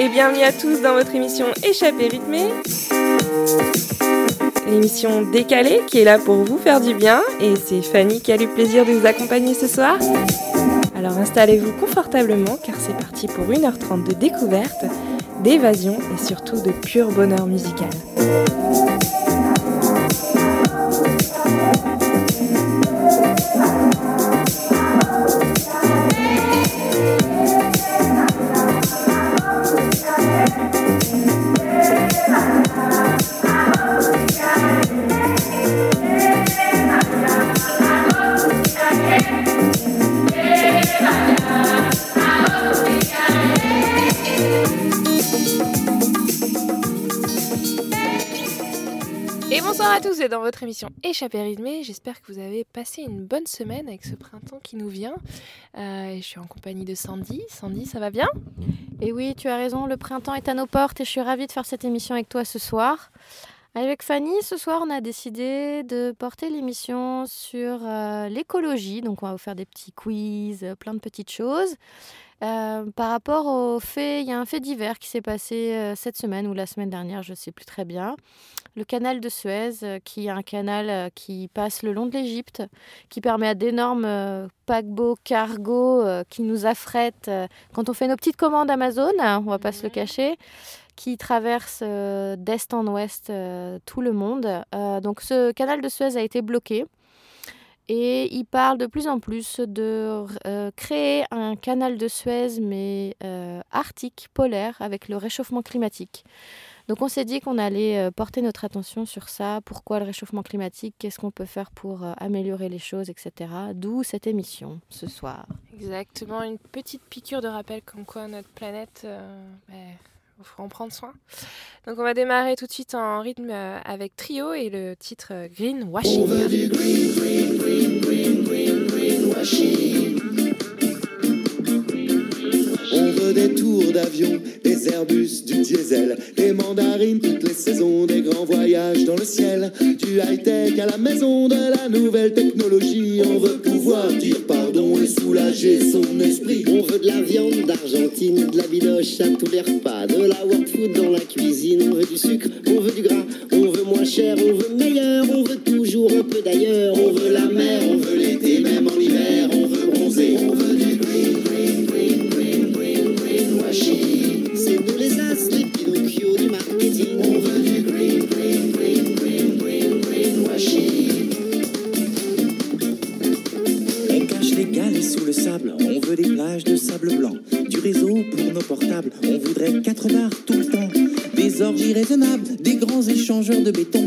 Et bienvenue à tous dans votre émission Échappée rythmée. L'émission décalée qui est là pour vous faire du bien. Et c'est Fanny qui a le plaisir de vous accompagner ce soir. Alors installez-vous confortablement car c'est parti pour 1h30 de découverte, d'évasion et surtout de pur bonheur musical. À tous et dans votre émission Échappée rythmée. J'espère que vous avez passé une bonne semaine avec ce printemps qui nous vient. Euh, je suis en compagnie de Sandy. Sandy, ça va bien? Et oui, tu as raison, le printemps est à nos portes et je suis ravie de faire cette émission avec toi ce soir. Avec Fanny, ce soir, on a décidé de porter l'émission sur euh, l'écologie. Donc, on va vous faire des petits quiz, plein de petites choses. Euh, par rapport au fait, il y a un fait divers qui s'est passé euh, cette semaine ou la semaine dernière, je ne sais plus très bien. Le canal de Suez, euh, qui est un canal qui passe le long de l'Égypte, qui permet à d'énormes paquebots, cargos qui nous affrètent quand on fait nos petites commandes Amazon, hein, on va pas se le cacher qui traversent d'est en ouest tout le monde. donc ce canal de Suez a été bloqué. Et il parle de plus en plus de euh, créer un canal de Suez, mais euh, arctique, polaire, avec le réchauffement climatique. Donc on s'est dit qu'on allait euh, porter notre attention sur ça, pourquoi le réchauffement climatique, qu'est-ce qu'on peut faire pour améliorer les choses, etc. D'où cette émission ce soir. Exactement, une petite piqûre de rappel comme quoi notre planète... il faut en prendre soin. Donc on va démarrer tout de suite en rythme euh, avec Trio et le titre euh, Green Washing. On veut green, green, green, green, green, green washing. Des tours d'avion, des Airbus, du diesel, des mandarines toutes les saisons, des grands voyages dans le ciel, du high-tech à la maison, de la nouvelle technologie. On veut pouvoir dire pardon et soulager son esprit. On veut de la viande d'Argentine, de la bidoche à tous les repas, de la world food dans la cuisine. On veut du sucre, on veut du gras, on veut moins cher, on veut meilleur, on veut toujours un peu d'ailleurs. On veut la mer, on veut l'été, même en hiver, on veut bronzer, on veut C'est nous les as, les du marketing. On veut du green, green, green, green, green, sous le sable, on veut des plages de sable blanc, du réseau pour nos portables, on voudrait quatre bars tout le temps, des orgies raisonnables, des grands échangeurs de béton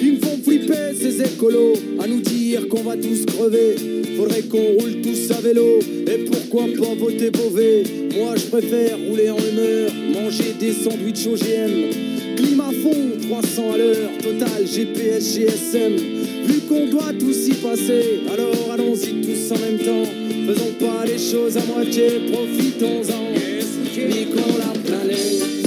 Ils me font flipper ces écolos, à nous dire qu'on va tous crever. Faudrait qu'on roule tous à vélo, et pourquoi pas voter Beauvais? Moi je préfère rouler en humeur, manger des sandwichs OGM. Climat fond, 300 à l'heure, total GPS GSM. Vu qu'on doit tous y passer, alors allons-y tous en même temps. Faisons pas les choses à moitié, profitons-en. Niquons la planète.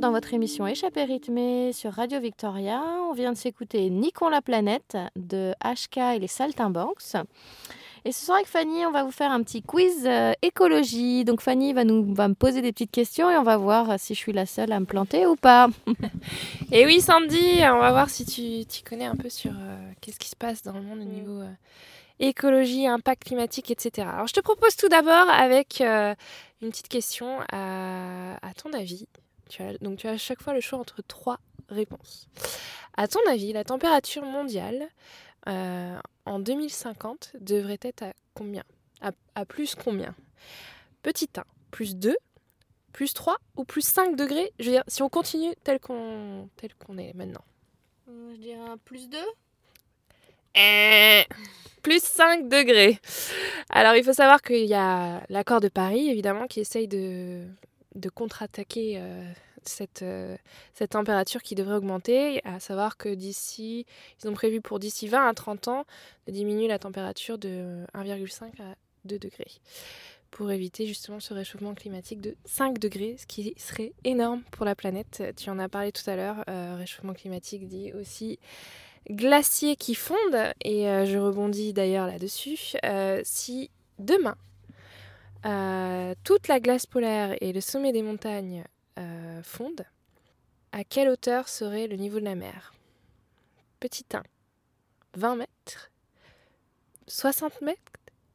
Dans votre émission Échappée rythmée sur Radio Victoria. On vient de s'écouter Niquons la planète de HK et les Saltimbanks. Et ce soir avec Fanny, on va vous faire un petit quiz euh, écologie. Donc Fanny va, nous, va me poser des petites questions et on va voir euh, si je suis la seule à me planter ou pas. Et oui, Sandy, on va voir si tu t'y connais un peu sur euh, qu'est-ce qui se passe dans le monde au niveau euh, écologie, impact climatique, etc. Alors, je te propose tout d'abord avec une petite question à, à ton avis. Tu as, donc, tu as à chaque fois le choix entre trois réponses. À ton avis, la température mondiale euh, en 2050 devrait être à combien? À, à plus combien? Petit 1, plus 2, plus 3 ou plus 5 degrés? Je veux dire, si on continue tel qu'on tel qu'on est maintenant. Je dirais un plus 2 Eh, plus 5 degrés. Alors, il faut savoir qu'il y a l'accord de Paris, évidemment, qui essaye de, de contre-attaquer euh, cette, euh, cette température qui devrait augmenter. À savoir que d'ici, ils ont prévu pour d'ici 20 à 30 ans de diminuer la température de 1,5 à 2 degrés pour éviter justement ce réchauffement climatique de 5 degrés, ce qui serait énorme pour la planète. Tu en as parlé tout à l'heure, euh, réchauffement climatique dit aussi glaciers qui fondent, et je rebondis d'ailleurs là-dessus, si demain, euh, toute la glace polaire et le sommet des montagnes euh, fondent, à quelle hauteur serait le niveau de la mer? Petit 1, 20 mètres? 60 mètres?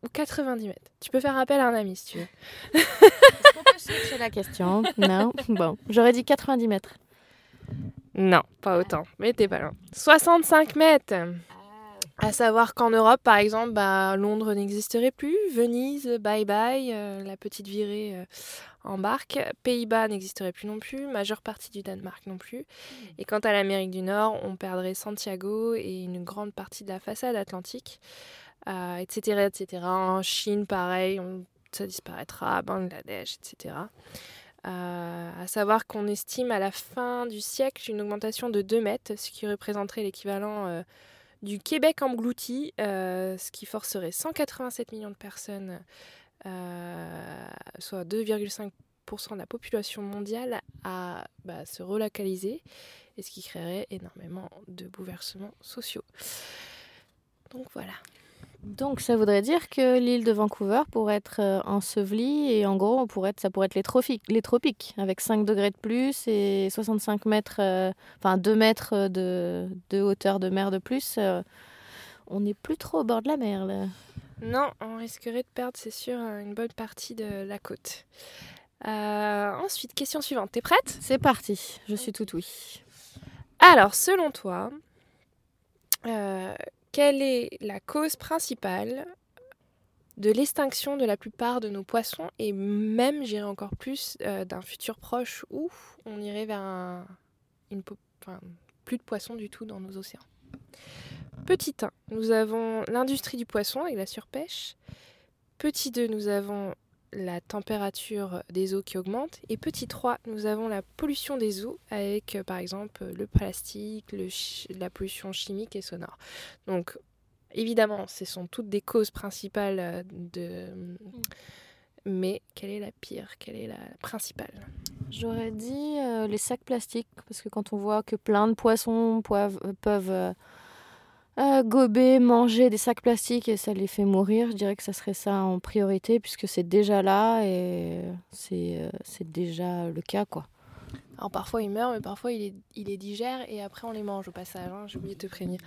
Ou 90 mètres? Tu peux faire appel à un ami si tu veux. Est-ce qu'on peut la question? Non? Bon, j'aurais dit 90 mètres. Non, pas autant, mais t'es pas loin. 65 mètres À savoir qu'en Europe, par exemple, bah, Londres n'existerait plus, Venise, bye bye, euh, la petite virée euh, en barque, Pays-Bas n'existerait plus non plus, majeure partie du Danemark non plus. Et quant à l'Amérique du Nord, on perdrait Santiago et une grande partie de la façade atlantique, euh, etc., etc. En Chine, pareil, on- ça disparaîtra, Bangladesh, etc. Euh, à savoir qu'on estime à la fin du siècle une augmentation de 2 mètres, ce qui représenterait l'équivalent euh, du Québec englouti, euh, ce qui forcerait 187 millions de personnes, euh, soit 2,5% de la population mondiale, à bah, se relocaliser, et ce qui créerait énormément de bouleversements sociaux. Donc voilà. Donc ça voudrait dire que l'île de Vancouver pourrait être euh, ensevelie et en gros on pourrait être, ça pourrait être les, tropiques, les tropiques avec 5 degrés de plus et 65 mètres, euh, enfin 2 mètres de, de hauteur de mer de plus. euh, on n'est plus trop au bord de la mer là. Non, on risquerait de perdre, c'est sûr, une bonne partie de la côte. Euh, ensuite, question suivante. T'es prête? C'est parti, je suis tout oui. Alors, selon toi, euh, quelle est la cause principale de l'extinction de la plupart de nos poissons et même, j'irais encore plus, euh, d'un futur proche où on irait vers un- plus de poissons du tout dans nos océans Petit 1, nous avons l'industrie du poisson avec la surpêche. Petit 2, nous avons la température des eaux qui augmente. Et petit 3, nous avons la pollution des eaux avec, euh, par exemple, le plastique, le chi- la pollution chimique et sonore. Donc, évidemment, ce sont toutes des causes principales euh, de... Mais quelle est la pire? Quelle est la principale? J'aurais dit euh, les sacs plastiques, parce que quand on voit que plein de poissons poivent- euh, peuvent euh, gober, manger des sacs plastiques et ça les fait mourir, je dirais que ça serait ça en priorité, puisque c'est déjà là et c'est euh, c'est déjà le cas. quoi. Alors parfois il meurt, mais parfois il les, il les digère et après on les mange au passage. hein, J'ai oublié de te prévenir.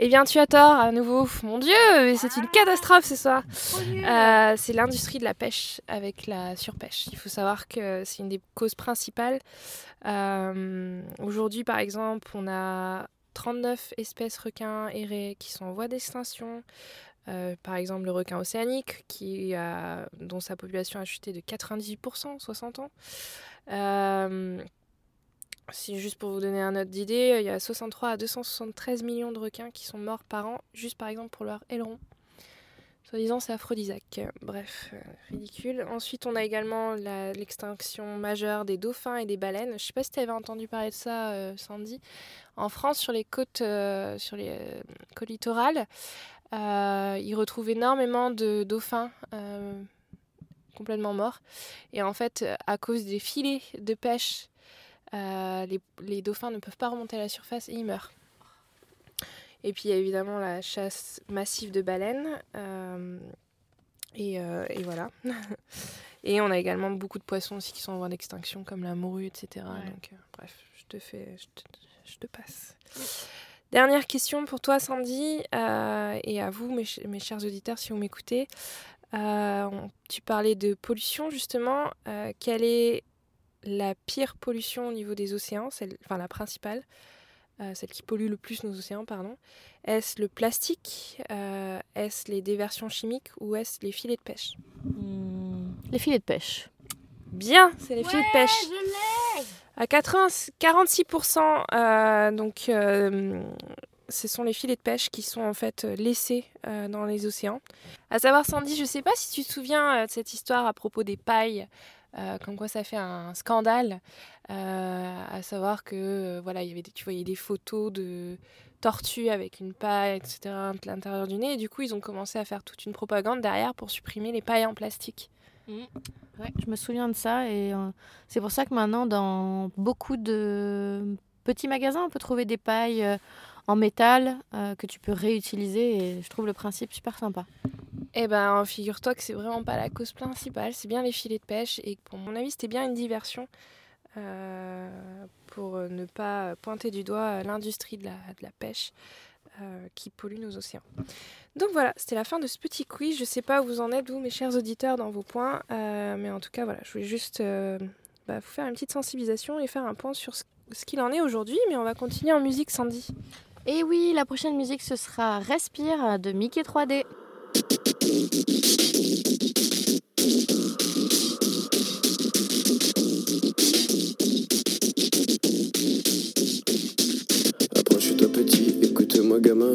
Eh bien tu as tort à nouveau. Mon Dieu, mais c'est une catastrophe ce soir. Euh, c'est l'industrie de la pêche avec la surpêche. Il faut savoir que c'est une des causes principales. Euh, Aujourd'hui par exemple, on a 39 espèces requins et qui sont en voie d'extinction. Euh, par exemple, le requin océanique, dont sa population a chuté de 98% en 60 ans. Euh, juste pour vous donner un ordre d'idée, il y a 63 à 273 millions de requins qui sont morts par an, juste par exemple pour leur aileron. Soi-disant, c'est aphrodisiaque. Bref, euh, ridicule. Ensuite, on a également l'extinction majeure des dauphins et des baleines. Je sais pas si tu avais entendu parler de ça, euh, Sandy. En France, sur les côtes, euh, sur les côtes littorales, ils retrouvent énormément de dauphins complètement morts. Et en fait, à cause des filets de pêche, les dauphins ne peuvent pas remonter à la surface et ils meurent. Et puis il y a évidemment la chasse massive de baleines. euh, et, euh, et voilà. et on a également beaucoup de poissons aussi qui sont en voie d'extinction, comme la morue, etc. Ouais. Donc, euh, bref, je te fais, je te, je te passe. Dernière question pour toi, Sandy, euh, et à vous, mes, ch- mes chers auditeurs, si vous m'écoutez. Tu parlais de pollution, justement. Quelle est la pire pollution au niveau des océans, enfin la principale, euh, celle qui pollue le plus nos océans, pardon. Est-ce le plastique Euh, Est-ce les déversions chimiques Ou est-ce les filets de pêche? Hmm, les filets de pêche. Bien, c'est les filets de pêche. À 80 46%, euh, donc euh, ce sont les filets de pêche qui sont en fait laissés euh, dans les océans. À savoir, Sandy, je ne sais pas si tu te souviens euh, de cette histoire à propos des pailles, euh, comme quoi ça fait un scandale. euh, à savoir que euh, voilà, il y avait des, tu voyais des photos de tortues avec une paille, etc. à l'intérieur du nez, et du coup ils ont commencé à faire toute une propagande derrière pour supprimer les pailles en plastique. Ouais, je me souviens de ça et euh, c'est pour ça que maintenant dans beaucoup de petits magasins on peut trouver des pailles euh, en métal euh, que tu peux réutiliser et je trouve le principe super sympa. Eh ben, figure-toi que c'est vraiment pas la cause principale, c'est bien les filets de pêche et pour mon avis c'était bien une diversion euh, pour euh, ne pas pointer du doigt l'industrie de la, pêche qui polluent nos océans. Donc voilà, c'était la fin de ce petit quiz. Je sais pas où vous en êtes, vous, mes chers auditeurs, dans vos points. mais en tout cas, voilà, je voulais juste bah, vous faire une petite sensibilisation et faire un point sur ce, qu'il en est aujourd'hui. Mais on va continuer en musique, Sandy. Et oui, la prochaine musique, ce sera Respire de Mickey 3D. Approche-toi petit, écoute-moi gamin.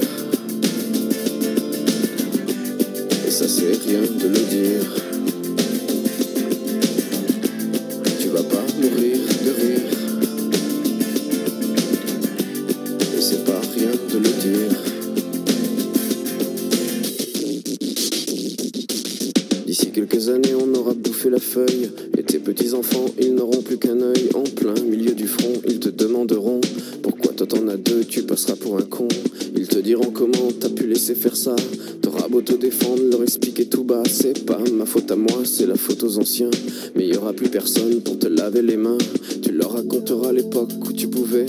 Rien de le dire. Ils te diront comment t'as pu laisser faire ça. T'auras beau te défendre, leur expliquer tout bas. C'est pas ma faute à moi, c'est la faute aux anciens. Mais il y aura plus personne pour te laver les mains. Tu leur raconteras l'époque où tu pouvais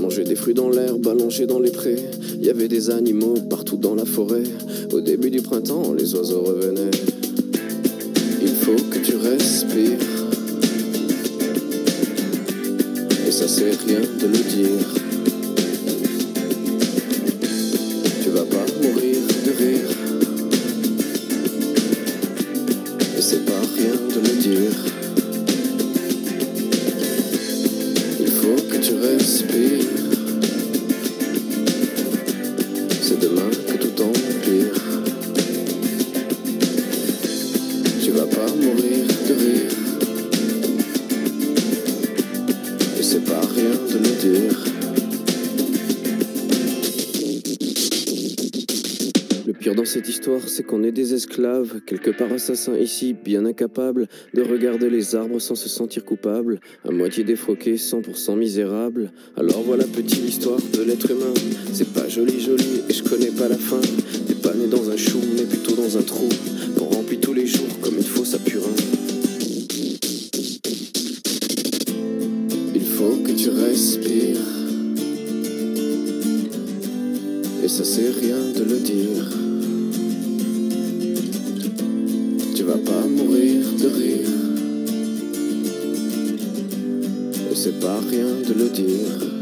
manger des fruits dans l'herbe, allonger dans les prés. Il y avait des animaux partout dans la forêt. Au début du printemps, les oiseaux revenaient faut que tu respires. Et ça c'est rien de le dire. C'est qu'on est des esclaves, quelque part assassins ici, bien incapables de regarder les arbres sans se sentir coupables, à moitié défroqués, 100% misérables. Alors voilà petite histoire de l'être humain, c'est pas joli joli et je connais pas la fin. T'es pas né dans un chou, mais plutôt dans un trou tous les jours comme il faut sa purin. Il faut que tu respires. Et ça c'est rien de le dire. C'est pas rien de le dire.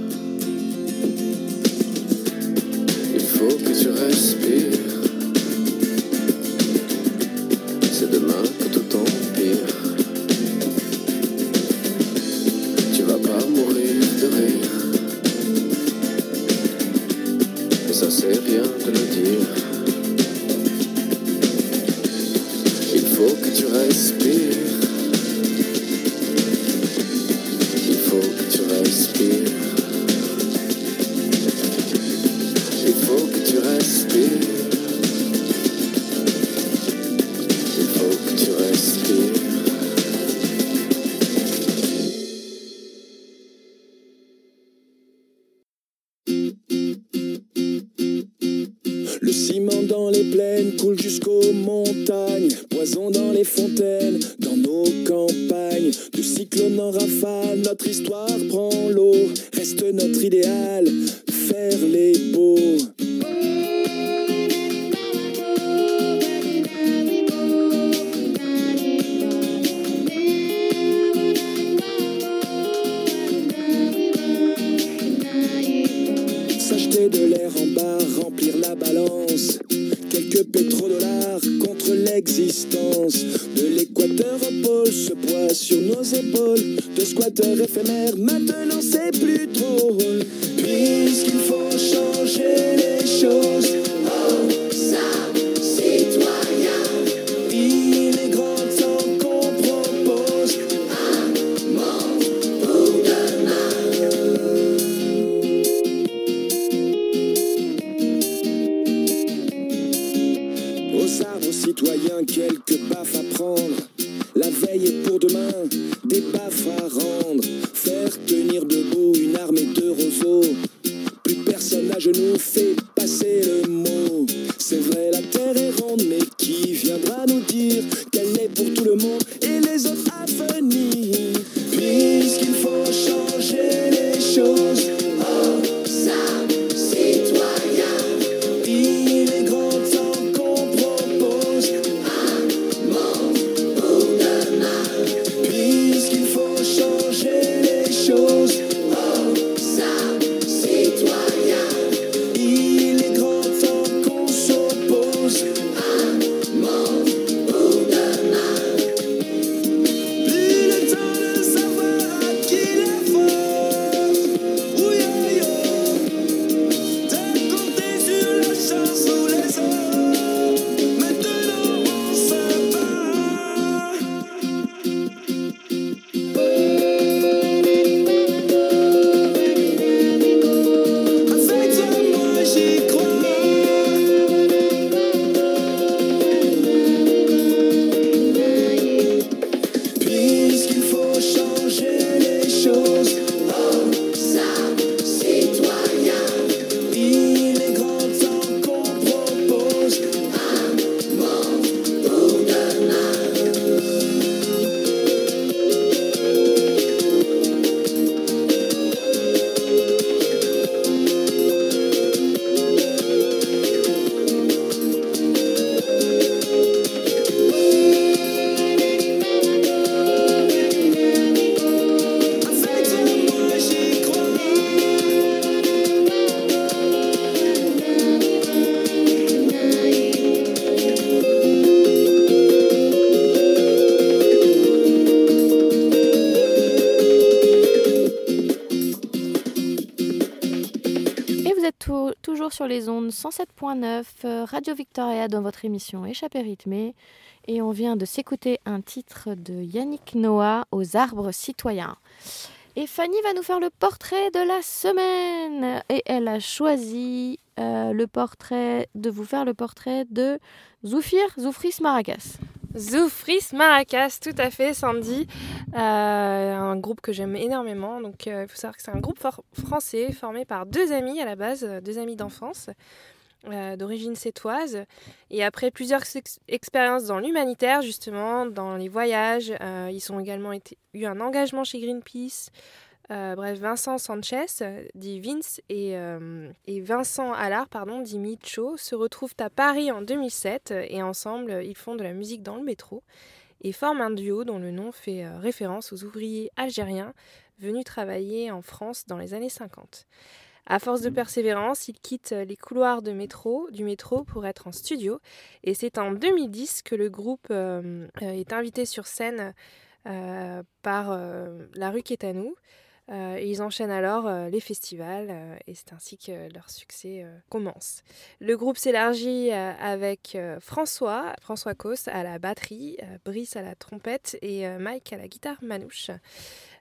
amateur éphémère, sur les ondes 107.9 euh, Radio Victoria dans votre émission Échappée rythmée. Et on vient de s'écouter un titre de Yannick Noah aux arbres citoyens. Et Fanny va nous faire le portrait de la semaine. Et elle a choisi euh, le portrait de vous faire le portrait de Zoufir Zoufris Maracas. Zoufris Maracas, tout à fait, Sandy. Euh, un groupe que j'aime énormément. Donc, euh, il faut savoir que c'est un groupe français formé par deux amis à la base, euh, deux amis d'enfance, d'origine sétoise. Et après plusieurs ex- expériences dans l'humanitaire, justement, dans les voyages, ils ont également eu un engagement chez Greenpeace. Euh, bref, Vincent Sanchez, euh, dit Vince, et, euh, et Vincent Allard, pardon, dit Micho, se retrouvent à Paris en 2007 euh, et ensemble, ils font de la musique dans le métro et forment un duo dont le nom fait référence aux ouvriers algériens venus travailler en France dans les années 50. À force de persévérance, ils quittent les couloirs de métro, du métro pour être en studio. Et c'est en 2010 que le groupe euh, est invité sur scène euh, par euh, La rue qui est à nous. Euh, ils enchaînent alors euh, les festivals euh, et c'est ainsi que leur succès commence. Le groupe s'élargit avec François, François Cos à la batterie, Brice à la trompette et Mike à la guitare manouche.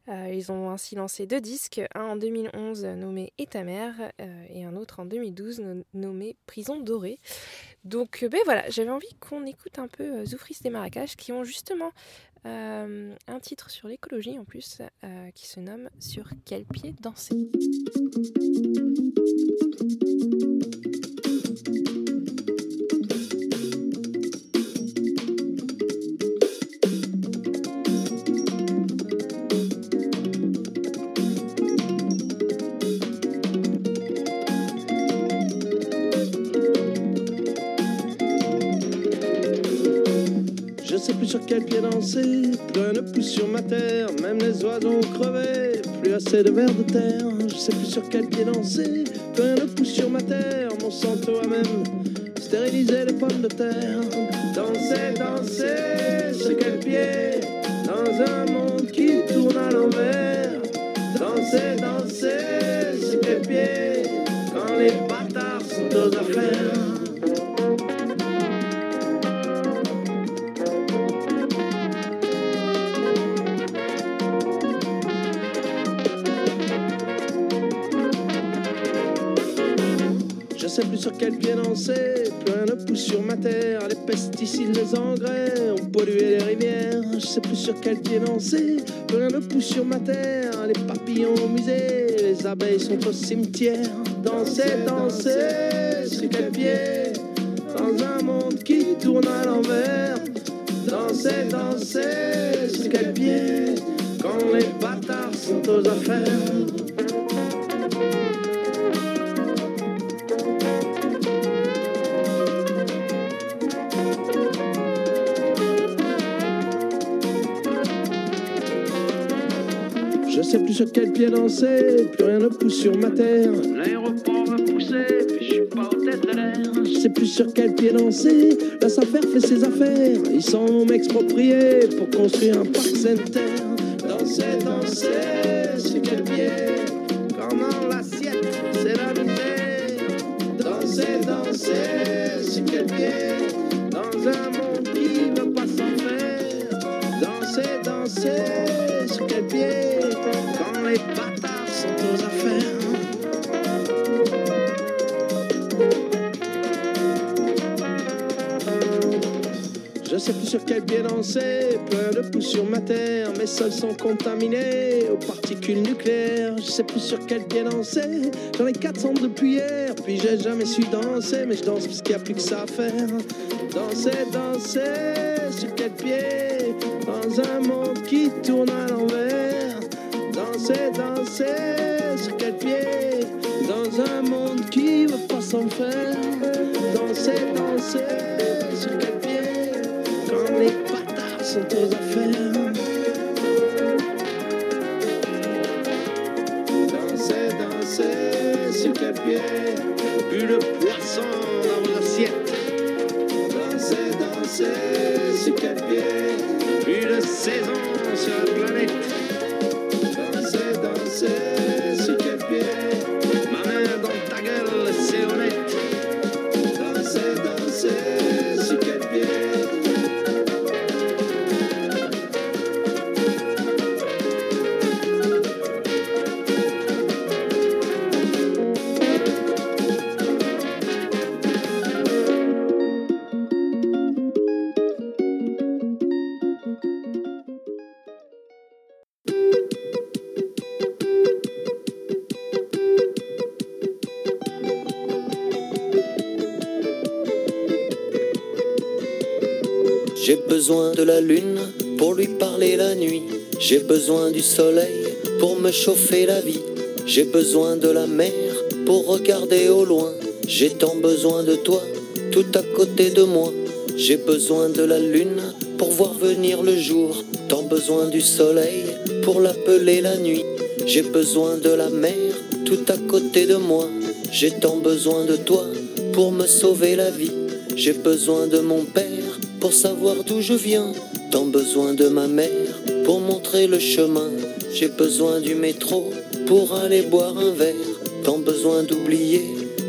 Ils ont ainsi lancé deux disques, un en 2011 nommé Et ta mère et un autre en 2012 no- nommé Prison dorée. Donc ben voilà, j'avais envie qu'on écoute un peu Zoufris des Marrakech qui ont justement euh, un titre sur l'écologie en plus euh, qui se nomme Sur quel pied danser? Plus sur quel pied danser, plus rien ne pousse sur ma terre, même les oiseaux ont crevé, plus assez de vers de terre. Je sais plus sur quel pied danser, plus rien ne pousse sur ma terre, mon santo a même stérilisé les pommes de terre. Danser, danser, sur quel pied, dans un monde qui tourne à l'envers. Danser, danser, sur quel pied, quand les bâtards sont aux affaires. Sur quel pied danser, plus rien ne pousse sur ma terre. Les pesticides, les engrais ont pollué les rivières. Je sais plus sur quel pied danser. Plus rien ne pousse sur ma terre. Les papillons au musée, les abeilles sont au cimetière. Danser, danser, sur quel pied? Dans un monde qui tourne à l'envers. Danser, danser, sur quel pied? Quand les bâtards sont aux affaires. Sur quel pied danser, plus rien ne pousse sur ma terre. L'aéroport va pousser, puis je suis pas au tête de l'air. Je sais plus sur quel pied danser, la SAFER fait ses affaires. Ils sont m'exproprier pour construire un parc center. Danser, danser, sur quel pied? Comme dans l'assiette, c'est la misère. Danser, danser, plein de pouces sur ma terre, mes sols sont contaminés aux particules nucléaires. Je sais plus sur quel pied danser, j'en ai 400 depuis hier, puis j'ai jamais su danser, mais je danse parce qu'il n'y a plus que ça à faire. Danser, danser, sur quel pied, dans un monde qui tourne à l'envers. Danser, danser, besoin de la lune pour lui parler la nuit. J'ai besoin du soleil pour me chauffer la vie. J'ai besoin de la mer pour regarder au loin. J'ai tant besoin de toi, tout à côté de moi. J'ai besoin de la lune pour voir venir le jour. Tant besoin du soleil pour l'appeler la nuit. J'ai besoin de la mer tout à côté de moi. J'ai tant besoin de toi pour me sauver la vie. J'ai besoin de mon père pour savoir d'où je viens. Tant besoin de ma mère pour montrer le chemin. J'ai besoin du métro pour aller boire un verre. Tant besoin d'oublier,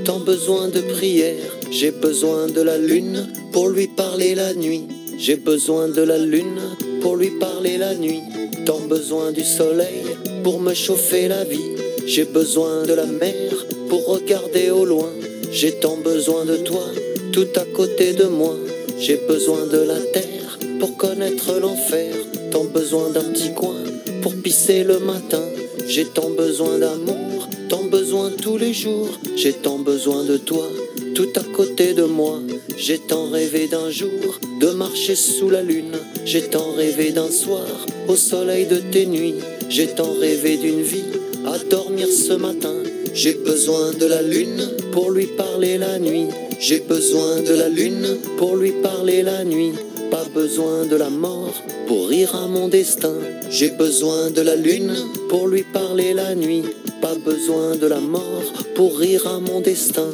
tant besoin de prière. J'ai besoin de la lune pour lui parler la nuit. J'ai besoin de la lune pour lui parler la nuit. Tant besoin du soleil pour me chauffer la vie. J'ai besoin de la mer pour regarder au loin. J'ai tant besoin de toi, tout à côté de moi. J'ai besoin de la terre pour connaître l'enfer. Tant besoin d'un petit coin pour pisser le matin. J'ai tant besoin d'amour, tant besoin tous les jours. J'ai tant besoin de toi, tout à côté de moi. J'ai tant rêvé d'un jour de marcher sous la lune. J'ai tant rêvé d'un soir au soleil de tes nuits. J'ai tant rêvé d'une vie à dormir ce matin. J'ai besoin de la lune pour lui parler la nuit. J'ai besoin de la lune pour lui parler la nuit. Pas besoin de la mort pour rire à mon destin. J'ai besoin de la lune pour lui parler la nuit. Pas besoin de la mort pour rire à mon destin.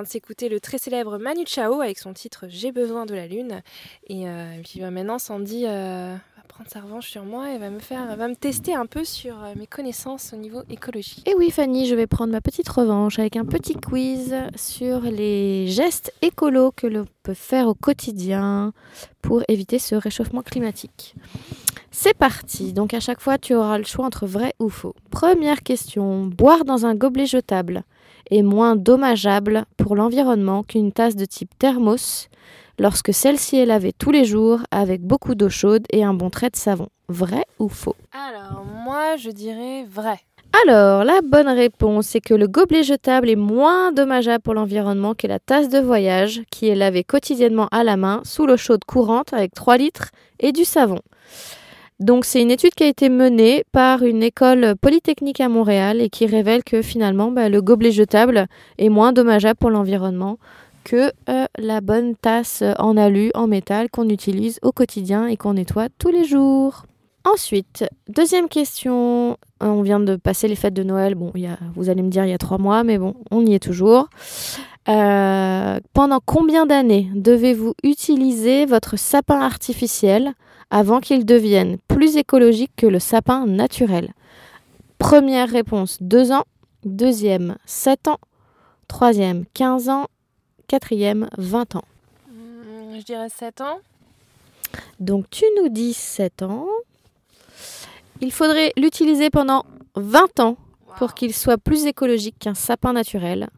Vient de s'écouter le très célèbre Manu Chao avec son titre J'ai besoin de la lune. Et, euh, puis bah, maintenant, Sandy euh, va prendre sa revanche sur moi et va me faire, va me tester un peu sur euh, mes connaissances au niveau écologie. Et oui, Fanny, je vais prendre ma petite revanche avec un petit quiz sur les gestes écolos que l'on peut faire au quotidien pour éviter ce réchauffement climatique. C'est parti. Donc à chaque fois, tu auras le choix entre vrai ou faux. Première question. Boire dans un gobelet jetable est moins dommageable pour l'environnement qu'une tasse de type thermos lorsque celle-ci est lavée tous les jours avec beaucoup d'eau chaude et un bon trait de savon. Vrai ou faux? Alors, moi, je dirais vrai. Alors, la bonne réponse est que le gobelet jetable est moins dommageable pour l'environnement que la tasse de voyage qui est lavée quotidiennement à la main sous l'eau chaude courante avec 3 litres et du savon. Donc c'est une étude qui a été menée par une école polytechnique à Montréal et qui révèle que finalement bah, le gobelet jetable est moins dommageable pour l'environnement que euh, la bonne tasse en alu, en métal qu'on utilise au quotidien et qu'on nettoie tous les jours. Ensuite, deuxième question. On vient de passer les fêtes de Noël. Bon, y a, vous allez me dire il y a trois mois, mais bon, on y est toujours. Euh, pendant combien d'années devez-vous utiliser votre sapin artificiel? Avant qu'il devienne plus écologique que le sapin naturel Première réponse, 2 ans. Deuxième, 7 ans. Troisième, 15 ans. Quatrième, 20 ans. Hmm, je dirais 7 ans. Donc tu nous dis 7 ans. Il faudrait l'utiliser pendant 20 ans pour qu'il soit plus écologique qu'un sapin naturel.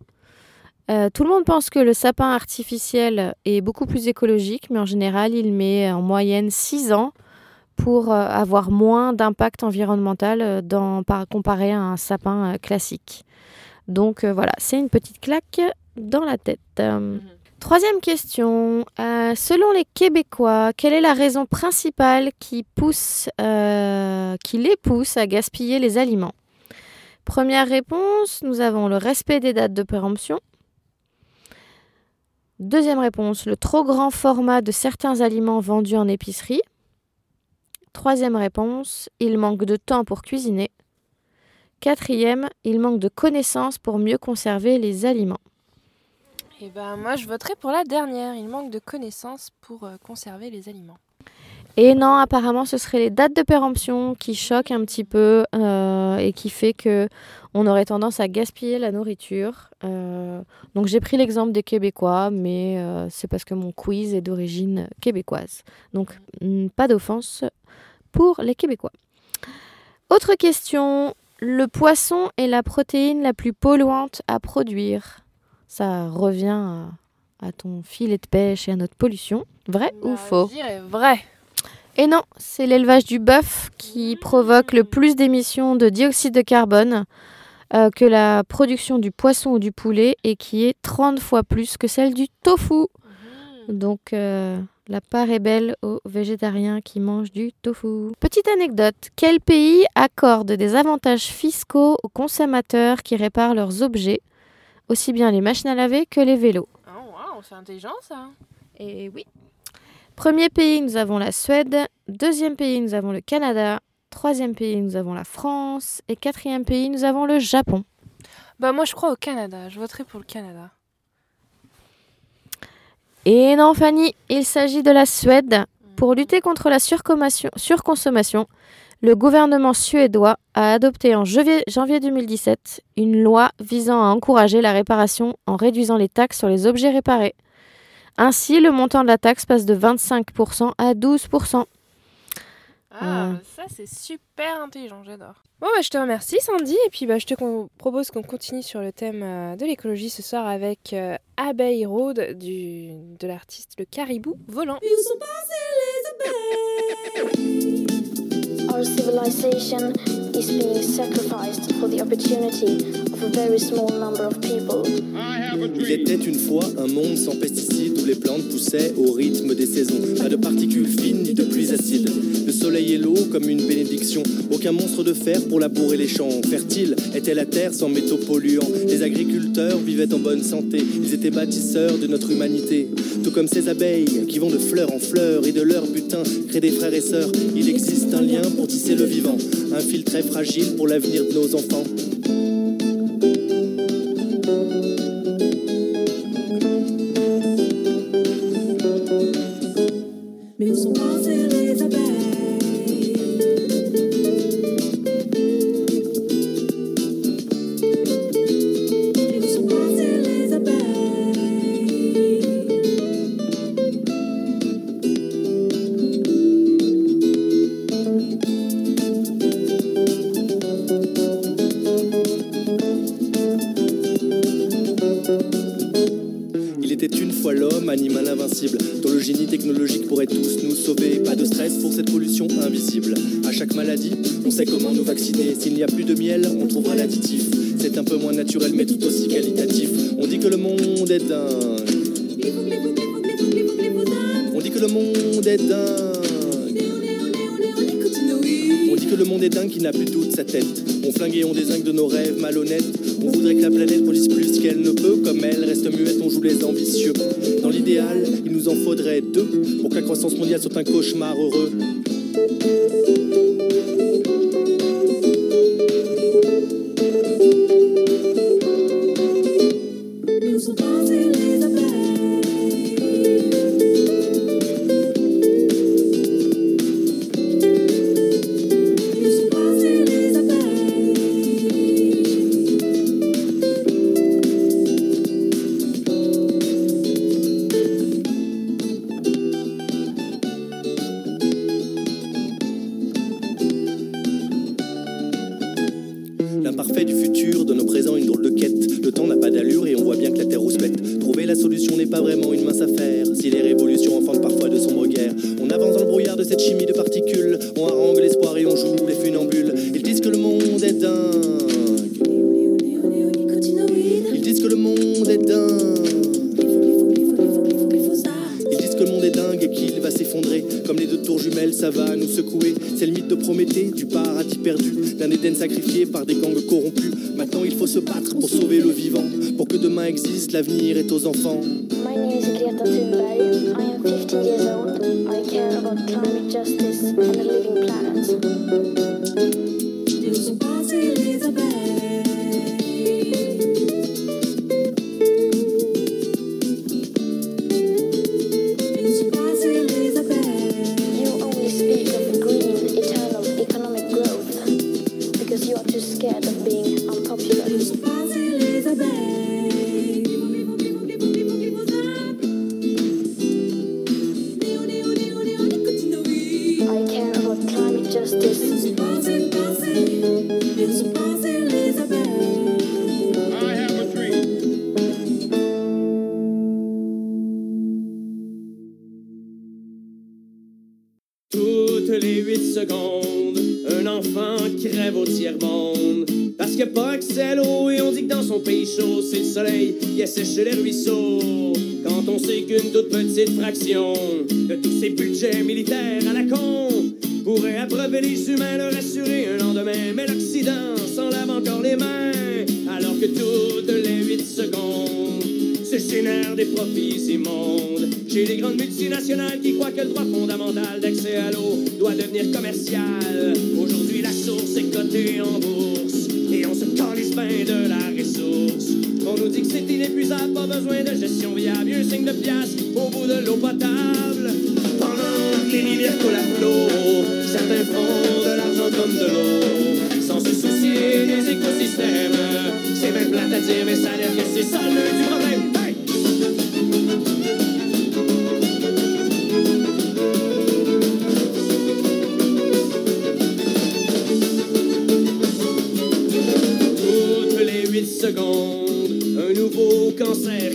Euh, tout le monde pense que le sapin artificiel est beaucoup plus écologique, mais en général, il met en moyenne 6 ans pour euh, avoir moins d'impact environnemental euh, dans, par, comparé à un sapin classique. Donc euh, voilà, c'est une petite claque dans la tête. Euh, Troisième question. Euh, selon les Québécois, quelle est la raison principale qui, pousse, euh, qui les pousse à gaspiller les aliments? Première réponse, nous avons le respect des dates de péremption. Deuxième réponse, le trop grand format de certains aliments vendus en épicerie. Troisième réponse, il manque de temps pour cuisiner. Quatrième, il manque de connaissances pour mieux conserver les aliments. Et ben moi, je voterai pour la dernière. Il manque de connaissances pour euh, conserver les aliments. Et non, apparemment, ce seraient les dates de péremption qui choquent un petit peu euh, et qui fait que on aurait tendance à gaspiller la nourriture. Euh, donc j'ai pris l'exemple des Québécois, mais euh, c'est parce que mon quiz est d'origine québécoise. Donc pas d'offense pour les Québécois. Autre question. Le poisson est la protéine la plus polluante à produire. Ça revient à, à ton filet de pêche et à notre pollution. Vrai ou Bah, faux? Je dirais vrai. Et non, c'est l'élevage du bœuf qui provoque le plus d'émissions de dioxyde de carbone euh, que la production du poisson ou du poulet et qui est 30 fois plus que celle du tofu. Donc euh, la part est belle aux végétariens qui mangent du tofu. Petite anecdote, quel pays accorde des avantages fiscaux aux consommateurs qui réparent leurs objets, aussi bien les machines à laver que les vélos? Oh, wow, c'est intelligent ça. et oui. Premier pays, nous avons la Suède. Deuxième pays, nous avons le Canada. Troisième pays, nous avons la France. Et quatrième pays, nous avons le Japon. Bah moi, je crois au Canada. Je voterai pour le Canada. Et non, Fanny, il s'agit de la Suède. Pour lutter contre la surconsommation, le gouvernement suédois a adopté en janvier janvier 2017 une loi visant à encourager la réparation en réduisant les taxes sur les objets réparés. Ainsi, le montant de la taxe passe de 25% à 12%. Ah, Euh. ça c'est super intelligent, j'adore. Bon, bah, je te remercie Sandy, et puis bah, je te con- propose qu'on continue sur le thème euh, de l'écologie ce soir avec euh, Abeille Road du, de l'artiste Le Caribou Volant. Our civilization is being sacrificed for the opportunity of a very small number of people. Il était une fois un monde sans pesticides où les plantes poussaient au rythme des saisons. Pas de particules fines ni de pluies acides. Le soleil et l'eau comme une bénédiction. Aucun monstre de fer pour labourer les champs. Fertile était la terre sans métaux polluants. Les agriculteurs vivaient en bonne santé. Ils étaient bâtisseurs de notre humanité. Tout comme ces abeilles qui vont de fleur en fleur et de leur butin créent des frères et sœurs. Il existe un lien pour tisser le vivant. Un fragile pour l'avenir de nos enfants. Mais invincible, dont le génie technologique pourrait tous nous sauver. Pas de stress pour cette pollution invisible. À chaque maladie, on sait comment nous vacciner. S'il n'y a plus de miel, on trouvera l'additif. C'est un peu moins naturel, mais tout aussi qualitatif. On dit que le monde est dingue. On dit que le monde est dingue. On dit que le monde est dingue, qu'il n'a plus tout de sa tête. On flingue et on désingue de nos rêves malhonnêtes. On voudrait que la planète produise plus qu'elle ne peut. Comme elle reste muette, on joue les ambitieux. L'idéal, il nous en faudrait deux pour que la croissance mondiale soit un cauchemar heureux. Toutes les 8 secondes, un enfant crève au tiers-monde. Parce a pas accès à l'eau et on dit que dans son pays chaud, c'est le soleil qui assèche les ruisseaux. Quand on sait qu'une toute petite fraction de tous ces budgets militaires à la con pourrait abreuver les humains, leur assurer un lendemain. Mais l'Occident s'en lave encore les mains, alors que toutes les 8 secondes se génèrent des profits immondes. Chez les grandes multinationales qui croient que le droit fondamental d'accès à l'eau doit devenir commercial. Aujourd'hui, la source est cotée en bourse et on se calisse bien de la ressource. On nous dit que c'est inépuisable, pas besoin de gestion viable. Un signe de pièce au bout de l'eau potable. Pendant que les rivières coulent à flot, certains font de l'argent comme de l'eau. Sans se soucier des écosystèmes. C'est même plate à dire, mais ça que c'est ça le du problème.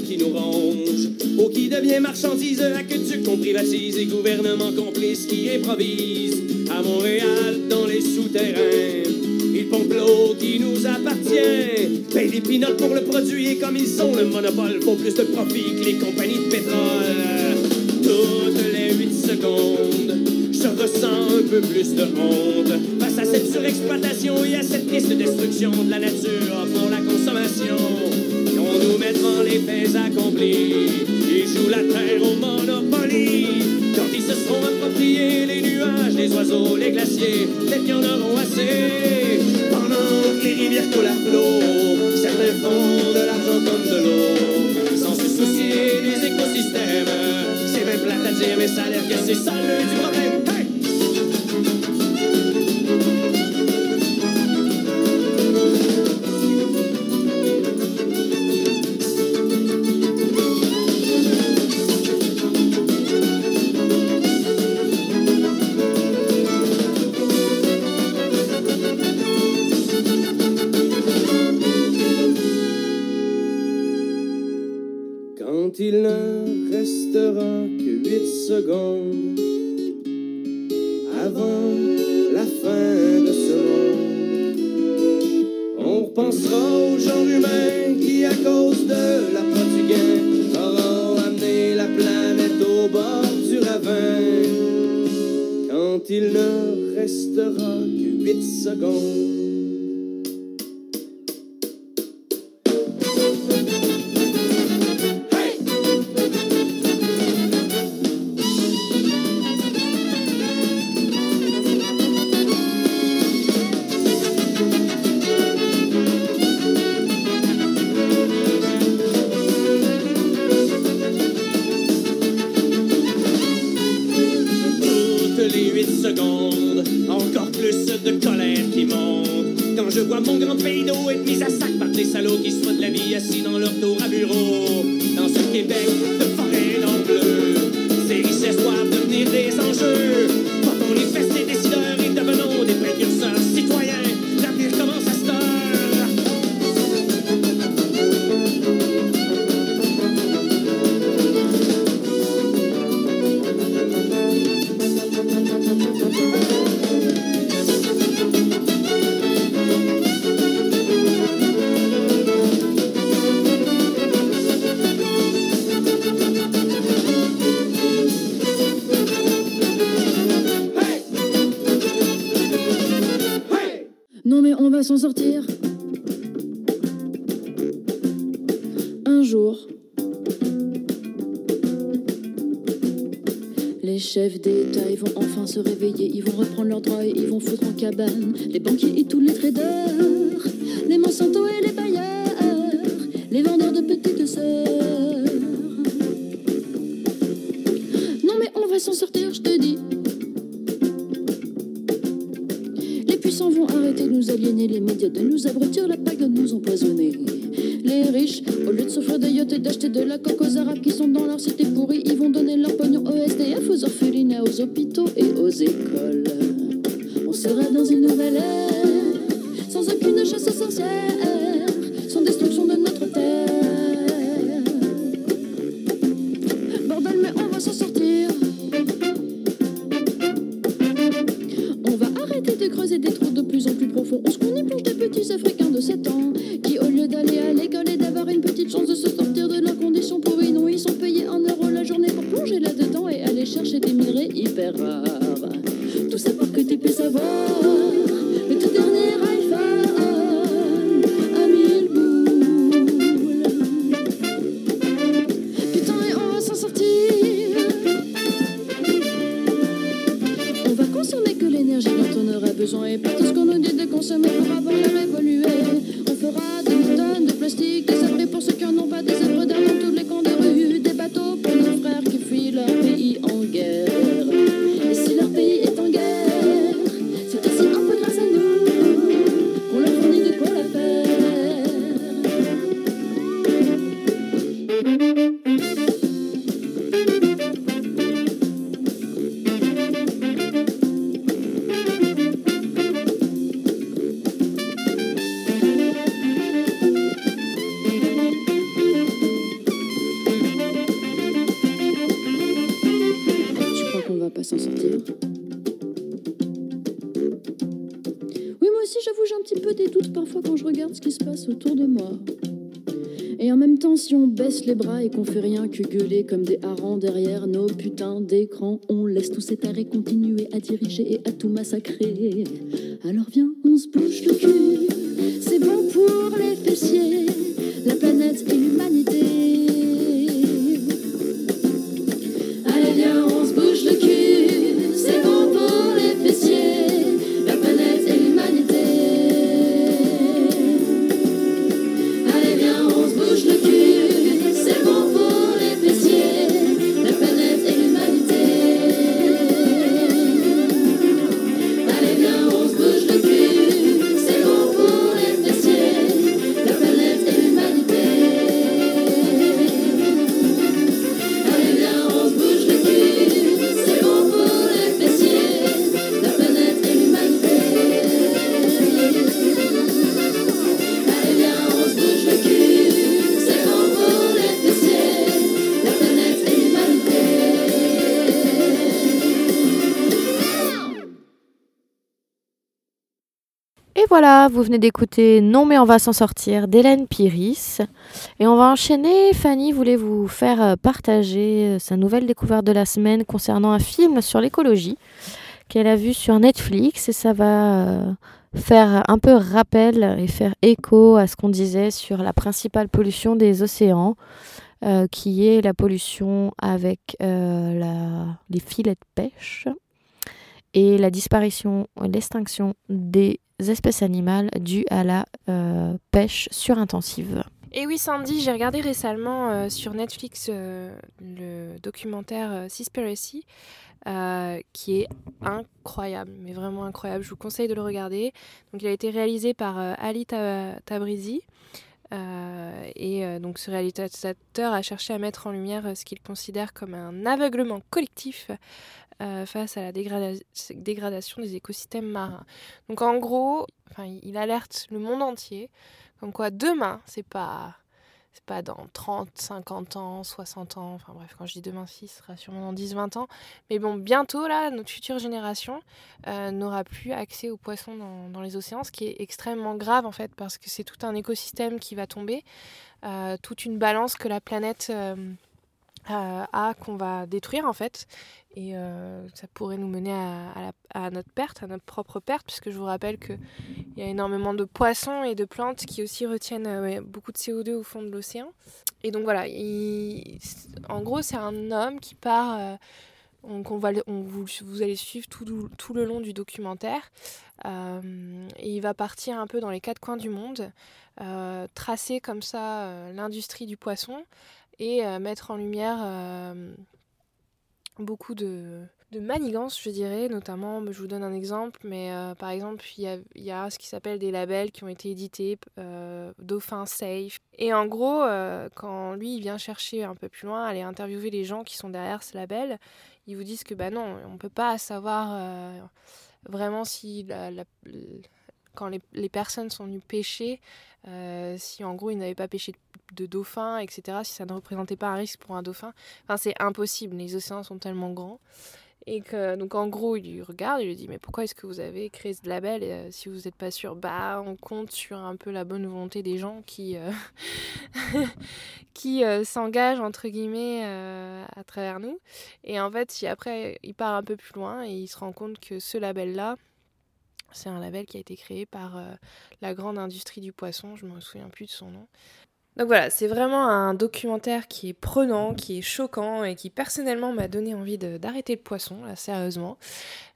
Qui nous ronge. Eau qui devient marchandise, aqueduc qu'on privatise et gouvernement complice qui improvise. À Montréal, dans les souterrains, ils pompent l'eau qui nous appartient. Payent des pinottes pour le produit et comme ils ont le monopole, font plus de profit que les compagnies de pétrole. Toutes les 8 secondes, je ressens un peu plus de honte face à cette surexploitation et à cette triste destruction de la nature pour la consommation. On nous met devant les faits accomplis et jouent la terre au Monopoly. Quand ils se seront appropriés les nuages, les oiseaux, les glaciers, y en auront assez. Pendant que les rivières coulent à flot, certains font de l'argent comme de l'eau, sans se soucier des écosystèmes. C'est même plate à dire, mais ça a l'air que c'est ça le du problème. quand il ne restera que huit secondes. se réveiller. et pas tout ce qu'on nous dit de consommer pour avoir le révolu. les bras et qu'on fait rien que gueuler comme des harengs derrière nos putains d'écrans. On laisse tous ces tarés continuer à diriger et à tout massacrer. Alors viens vous venez d'écouter Non mais on va s'en sortir d'Hélène Piris. Et on va enchaîner. Fanny voulait vous faire euh, partager euh, sa nouvelle découverte de la semaine concernant un film sur l'écologie qu'elle a vu sur Netflix. Et ça va euh, faire un peu rappel et faire écho à ce qu'on disait sur la principale pollution des océans, qui est la pollution avec les filets de pêche et la disparition, l'extinction des espèces animales dues à la euh, pêche surintensive. Et oui, Sandy, j'ai regardé récemment euh, sur Netflix euh, le documentaire Seaspiracy, qui est incroyable, mais vraiment incroyable. Je vous conseille de le regarder. Donc, il a été réalisé par Ali Ta- Tabrizi. Et donc, ce réalisateur a cherché à mettre en lumière ce qu'il considère comme un aveuglement collectif face à la dégrada- dégradation des écosystèmes marins. Donc, en gros, il alerte le monde entier comme quoi demain, c'est pas c'est pas dans 30, 50 ans, 60 ans, enfin bref, quand je dis demain, si, ce sera sûrement dans 10, 20 ans. Mais bon, bientôt, là, notre future génération euh, n'aura plus accès aux poissons dans, les océans, ce qui est extrêmement grave en fait, parce que c'est tout un écosystème qui va tomber, euh, toute une balance que la planète euh, euh, a, qu'on va détruire en fait. Et euh, ça pourrait nous mener à, à à notre perte, à notre propre perte, puisque je vous rappelle qu'il y a énormément de poissons et de plantes qui aussi retiennent euh, beaucoup de CO2 au fond de l'océan. Et donc voilà, il- en gros, c'est un homme qui part. donc on va, on, vous, vous allez suivre tout, le- long du documentaire. Et il va partir un peu dans les quatre coins du monde, tracer comme ça l'industrie du poisson et euh, mettre en lumière euh, beaucoup de, manigances, je dirais, notamment, je vous donne un exemple, mais euh, par exemple, il y a, ce qui s'appelle des labels qui ont été édités, euh, Dauphin Safe. Et en gros, quand lui, il vient chercher un peu plus loin, aller interviewer les gens qui sont derrière ce label, ils vous disent que bah non, on ne peut pas savoir vraiment si la- quand les, personnes sont venues pêcher, euh, si en gros ils n'avaient pas pêché de dauphin, etc., si ça ne représentait pas un risque pour un dauphin. Enfin, c'est impossible, les océans sont tellement grands. Et que, donc en gros, il lui regarde, il lui dit Mais pourquoi est-ce que vous avez créé ce label et, euh, si vous n'êtes pas sûr? Bah, on compte sur un peu la bonne volonté des gens qui, euh, qui s'engagent, entre guillemets, à travers nous. Et en fait, si après, il part un peu plus loin et il se rend compte que ce label-là, c'est un label qui a été créé par euh, la grande industrie du poisson, je ne me souviens plus de son nom. Donc voilà, c'est vraiment un documentaire qui est prenant, qui est choquant et qui personnellement m'a donné envie d'arrêter le poisson, là, sérieusement.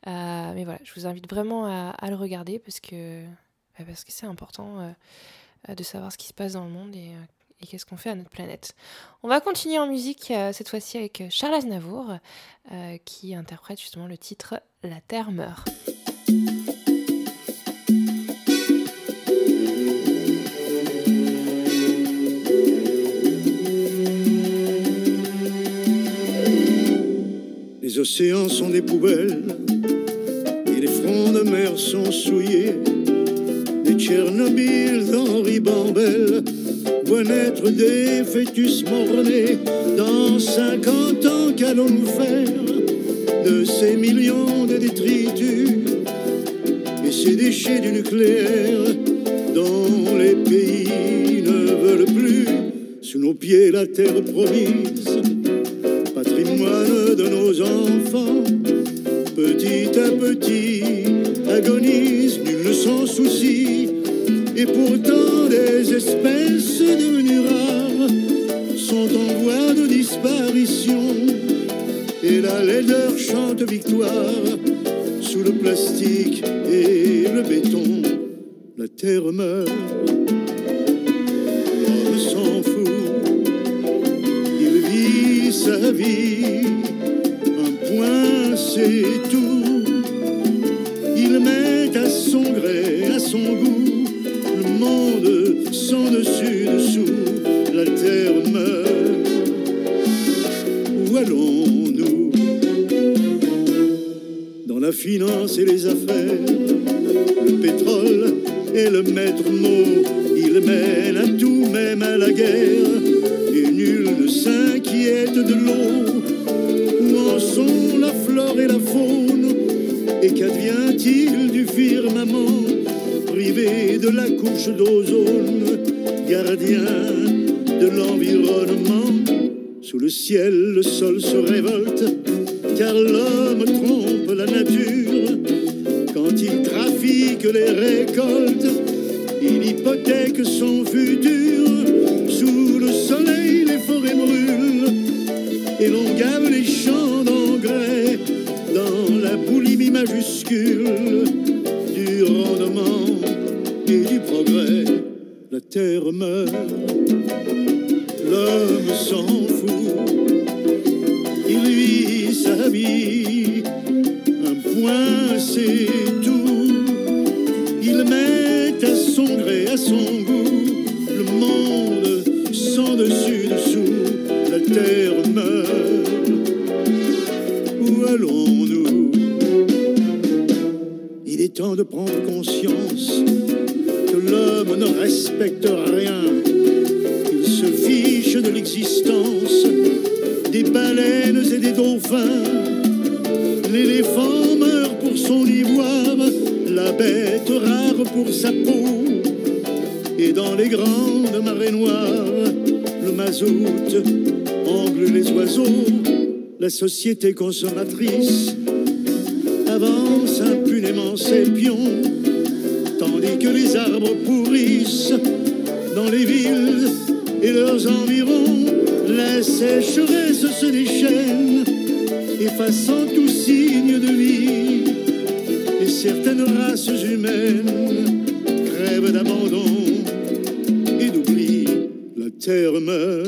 Euh, mais voilà, je vous invite vraiment à, le regarder parce que bah, parce que c'est important euh, de savoir ce qui se passe dans le monde et, qu'est-ce qu'on fait à notre planète. On va continuer en musique cette fois-ci avec Charles Aznavour qui interprète justement le titre La Terre meurt. Les océans sont des poubelles et les fronts de mer sont souillés. Des Tchernobyl d'Henri Bambel voient naître des fœtus morts-nés. Dans 50 ans, qu'allons-nous faire de ces millions de détritus et ces déchets du nucléaire dont les pays ne veulent plus sous nos pieds la terre promise? Enfants. Petit à petit, agonise, nul ne s'en soucie. Et pourtant, des espèces devenues rares sont en voie de disparition. Et la laideur chante victoire sous le plastique et le béton. La terre meurt, l'homme s'en fout. Il vit sa vie, c'est tout. Il met à son gré, à son goût, le monde sans dessus dessous. La terre meurt. Où allons-nous? Dans la finance et les affaires, le pétrole est le maître mot. L'éléphant meurt pour son ivoire, la bête rare pour sa peau. Et dans les grandes marées noires, le mazout angle les oiseaux. La société consommatrice avance impunément ses pions, tandis que les arbres pourrissent dans les villes et leurs environs. La sécheresse se déchaîne effaçant tout signe de vie. Et certaines races humaines crèvent d'abandon et d'oubli. La terre meurt.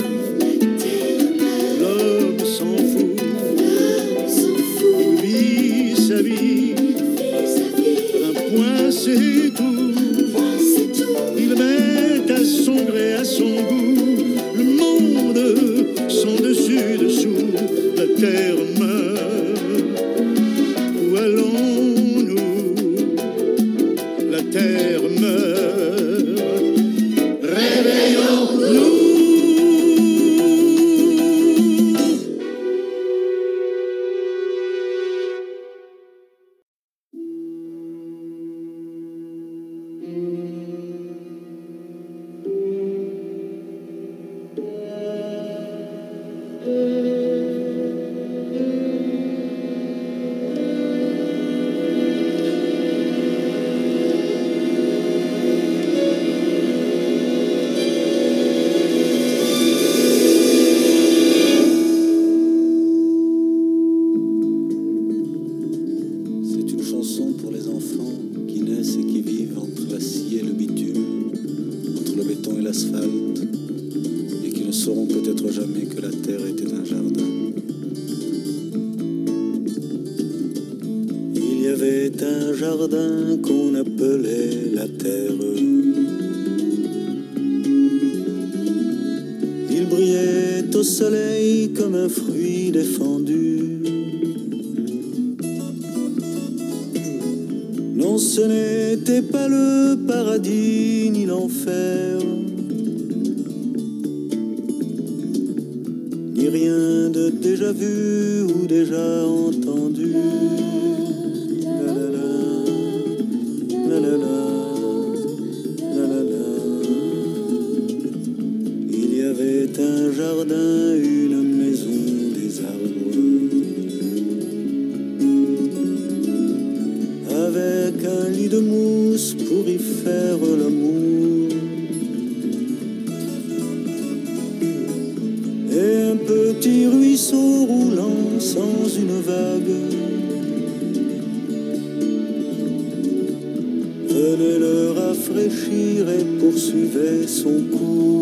faire l'amour. Et un petit ruisseau roulant sans une vague. Venez le rafraîchir et poursuivez son cours.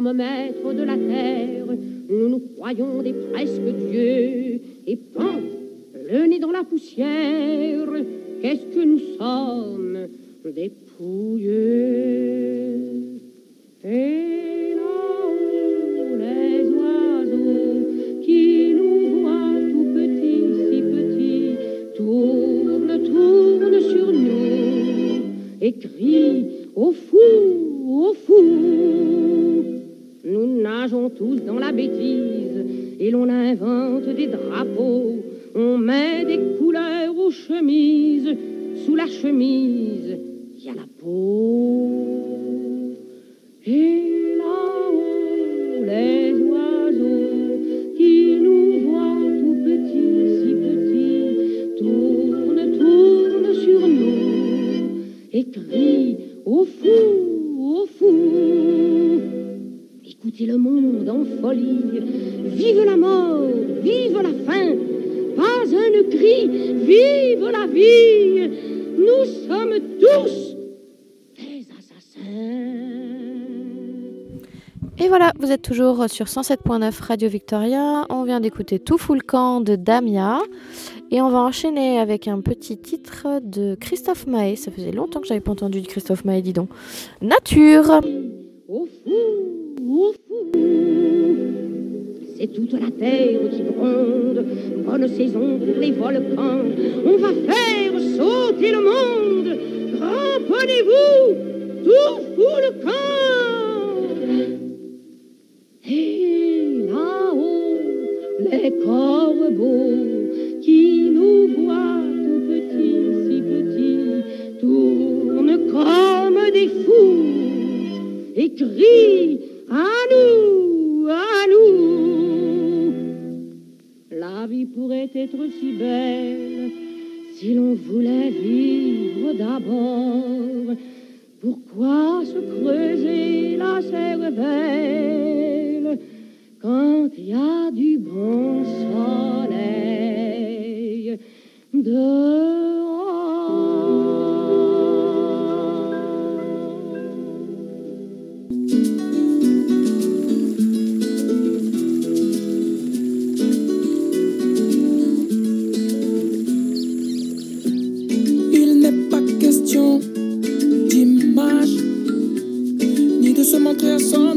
chronomètre de la terre, nous nous croyons des presque dieux, et pan, le nez dans la poussière, qu'est-ce que nous sommes Des pouilleux. toujours sur 107.9 Radio Victoria. On vient d'écouter Tout fout camp de Damia. Et on va enchaîner avec un petit titre de Christophe Maé. Ça faisait longtemps que j'avais pas entendu de Christophe Maé, dis donc. Nature C'est toute la terre qui gronde, bonne saison pour les volcans. On va faire sauter le monde, cramponnez-vous, tout fout camp Pourquoi se creuser la cervelle quand il y a du bon soleil dehors? question que son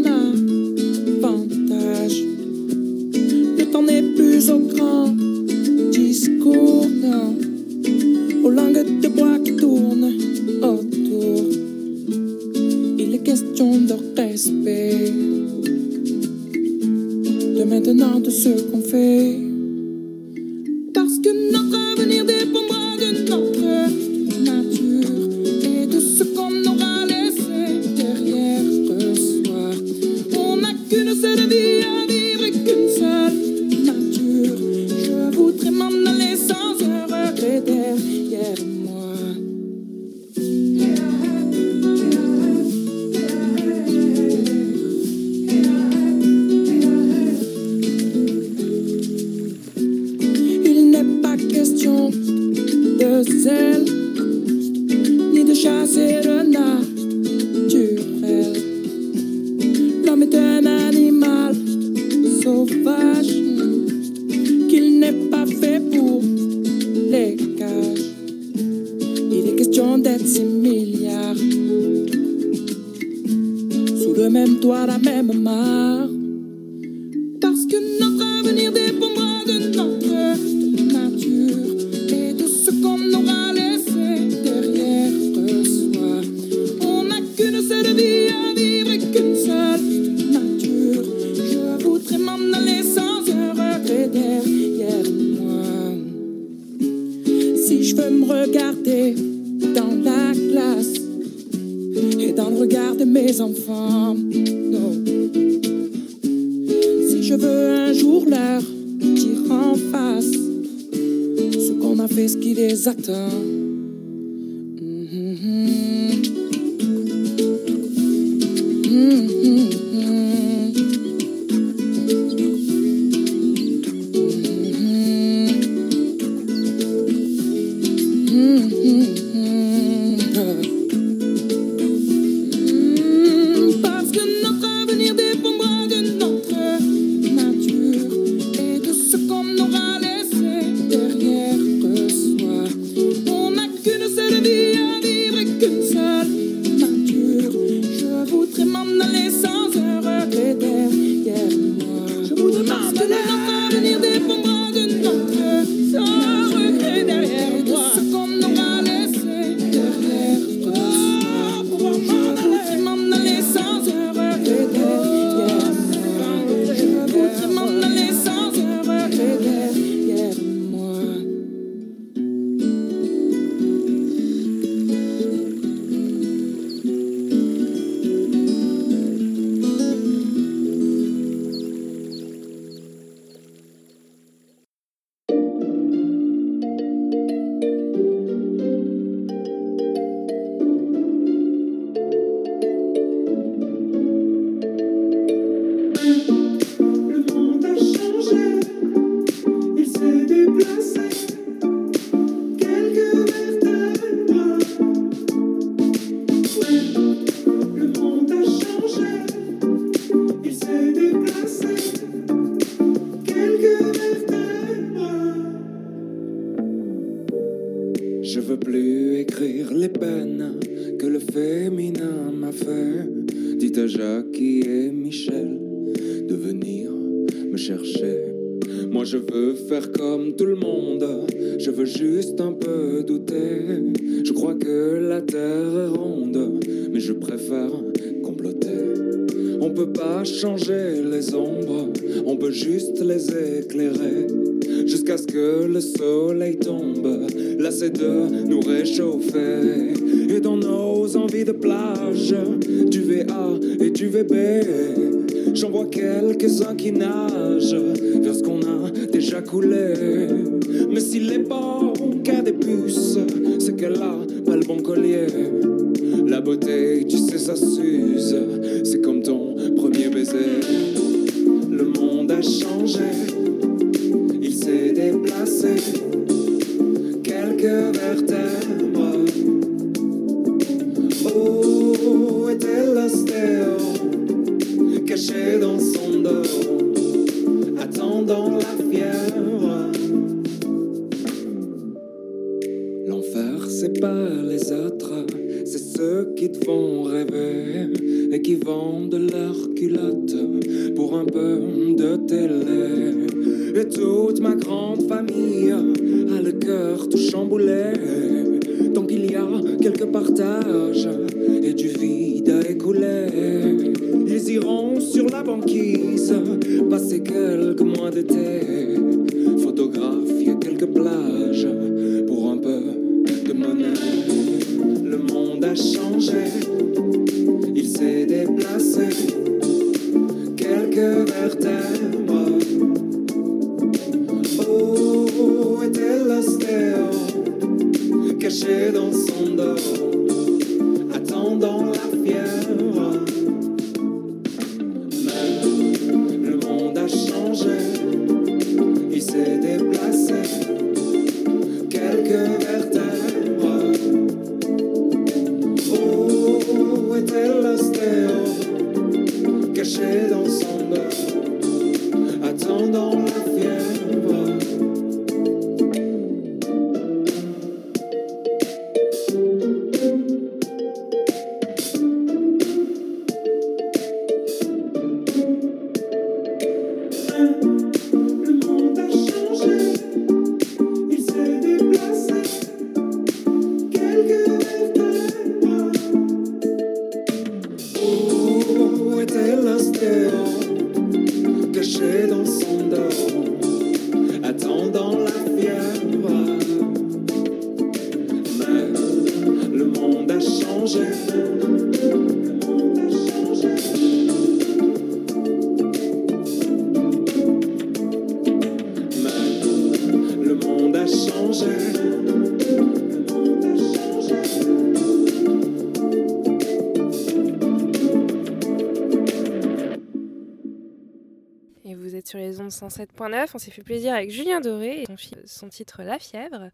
changé, 107.9. On s'est fait plaisir avec Julien Doré et son, titre La fièvre.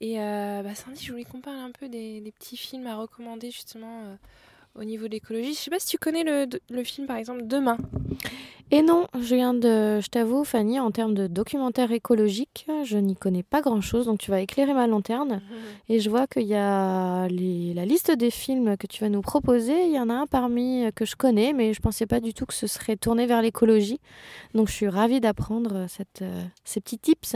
Et euh, bah, Sandy, je voulais qu'on parle un peu des, des petits films à recommander justement euh, au niveau de l'écologie. Je sais pas si tu connais le, le film par exemple Demain. Et non, je viens de, je t'avoue, Fanny, en termes de documentaire écologique, je n'y connais pas grand-chose, donc tu vas éclairer ma lanterne. Et je vois qu'il y a les- la liste des films que tu vas nous proposer. Il y en a un parmi euh, que je connais, mais je pensais pas du tout que ce serait tourné vers l'écologie. Donc je suis ravie d'apprendre euh, cette, euh, ces petits tips.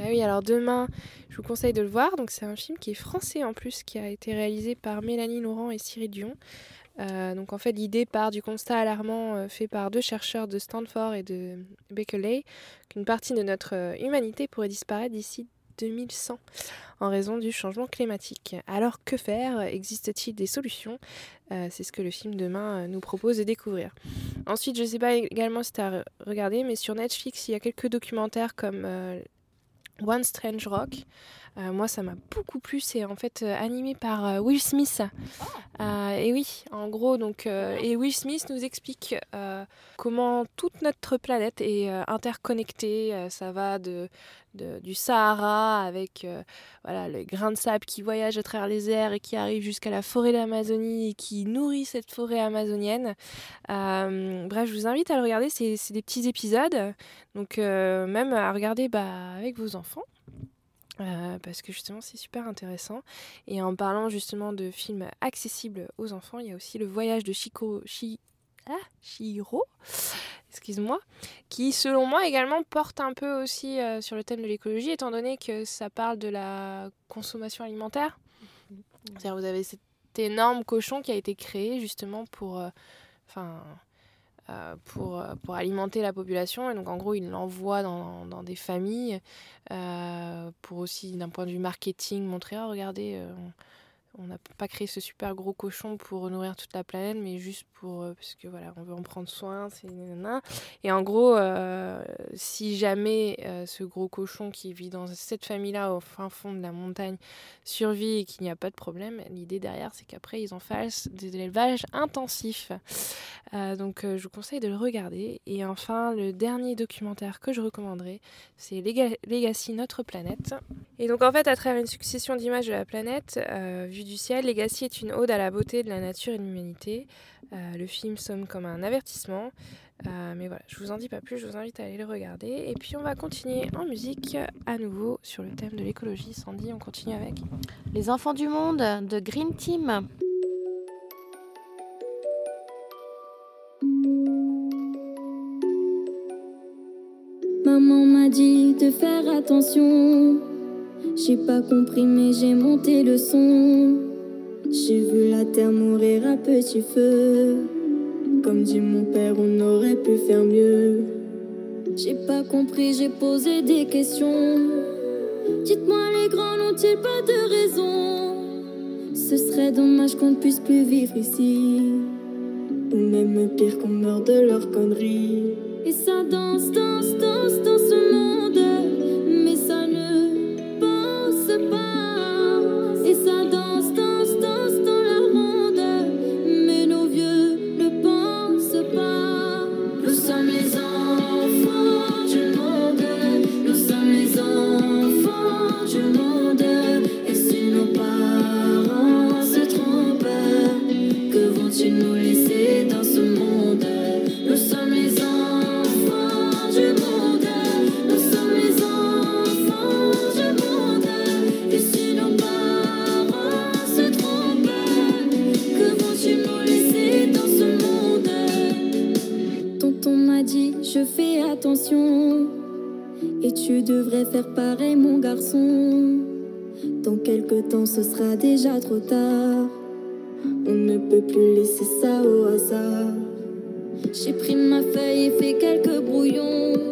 Bah oui, alors demain, je vous conseille de le voir. Donc c'est un film qui est français en plus, qui a été réalisé par Mélanie Laurent et Cyril Dion. Euh, donc en fait, l'idée part du constat alarmant euh, fait par deux chercheurs de Stanford et de Berkeley qu'une partie de notre euh, humanité pourrait disparaître d'ici 2100 en raison du changement climatique. Alors que faire? Existe-t-il des solutions? C'est ce que le film Demain nous propose de découvrir. Ensuite, je ne sais pas également si tu as regardé, mais sur Netflix, il y a quelques documentaires comme One Strange Rock. Euh, moi, ça m'a beaucoup plu. C'est en fait euh, animé par euh, Will Smith. Euh, et oui, en gros, donc, et Will Smith nous explique comment toute notre planète est interconnectée. Ça va de, de- du Sahara avec euh, voilà, le grain de sable qui voyage à travers les airs et qui arrive jusqu'à la forêt d'Amazonie et qui nourrit cette forêt amazonienne. Euh, bref, je vous invite à le regarder. C'est c'est des petits épisodes. Donc, euh, même à regarder bah, avec vos enfants. Euh, parce que justement c'est super intéressant. Et en parlant justement de films accessibles aux enfants, il y a aussi le voyage de Chico, Chi, ah, Chihiro, excuse-moi, qui selon moi également porte un peu aussi euh, sur le thème de l'écologie, étant donné que ça parle de la consommation alimentaire. C'est-à-dire vous avez cet énorme cochon qui a été créé justement pour, euh, enfin, euh, euh, pour alimenter la population. Et donc, en gros, il l'envoie dans, des familles euh, pour aussi, d'un point de vue marketing, montrer Ah, regardez, euh, on n'a pas créé ce super gros cochon pour nourrir toute la planète, mais juste pour. euh, parce que voilà, on veut en prendre soin. Et en gros, euh, si jamais euh, ce gros cochon qui vit dans cette famille-là, au fin fond de la montagne, survit et qu'il n'y a pas de problème, l'idée derrière, c'est qu'après, ils en fassent de l'élevage intensif. Euh, donc, je vous conseille de le regarder. Et enfin, le dernier documentaire que je recommanderais, c'est Lega- Legacy Notre Planète. Et donc, en fait, à travers une succession d'images de la planète vue du ciel, Legacy est une ode à la beauté de la nature et de l'humanité. Euh, le film sonne comme un avertissement. Euh, mais voilà, je vous en dis pas plus, je vous invite à aller le regarder. Et puis on va continuer en musique à nouveau sur le thème de l'écologie. Sandy, on continue avec Les enfants du monde de Green Team. Maman m'a dit de faire attention. J'ai pas compris, mais j'ai monté le son. J'ai vu la terre mourir à petit feu. Comme dit mon père, on aurait pu faire mieux. J'ai pas compris, j'ai posé des questions. Dites-moi, les grands n'ont-ils pas de raison Ce serait dommage qu'on ne puisse plus vivre ici. Ou même pire qu'on meurt de leurs conneries. Et ça danse, danse, danse dans ce monde. Et si nos parents se trompent, que vont-ils nous ce sera déjà trop tard. On ne peut plus laisser ça au hasard. J'ai pris ma feuille et fait quelques brouillons.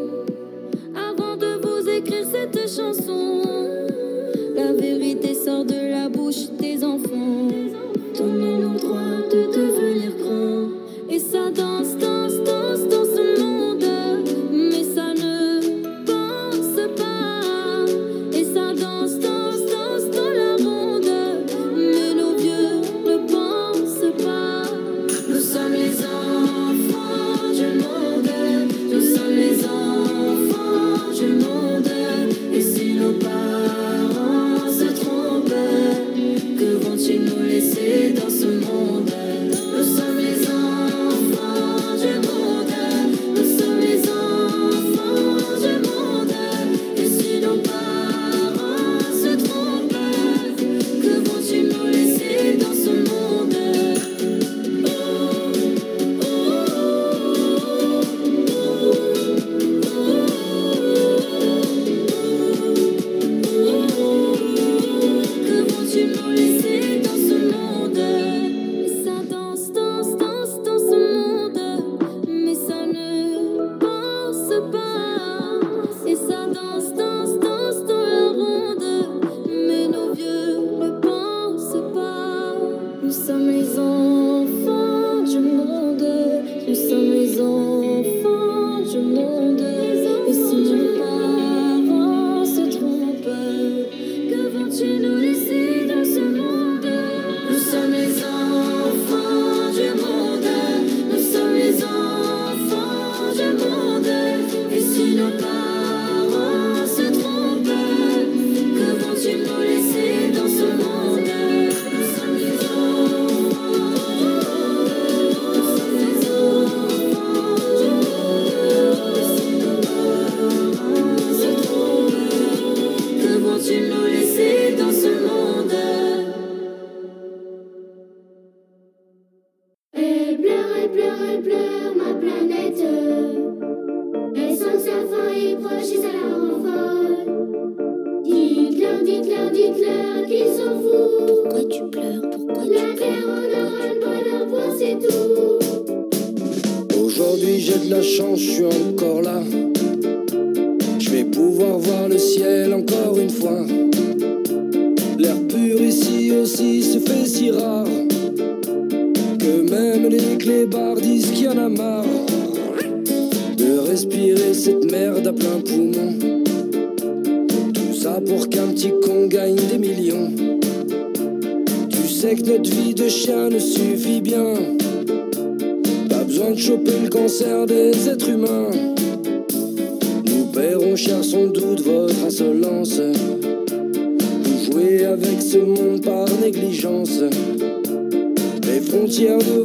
you.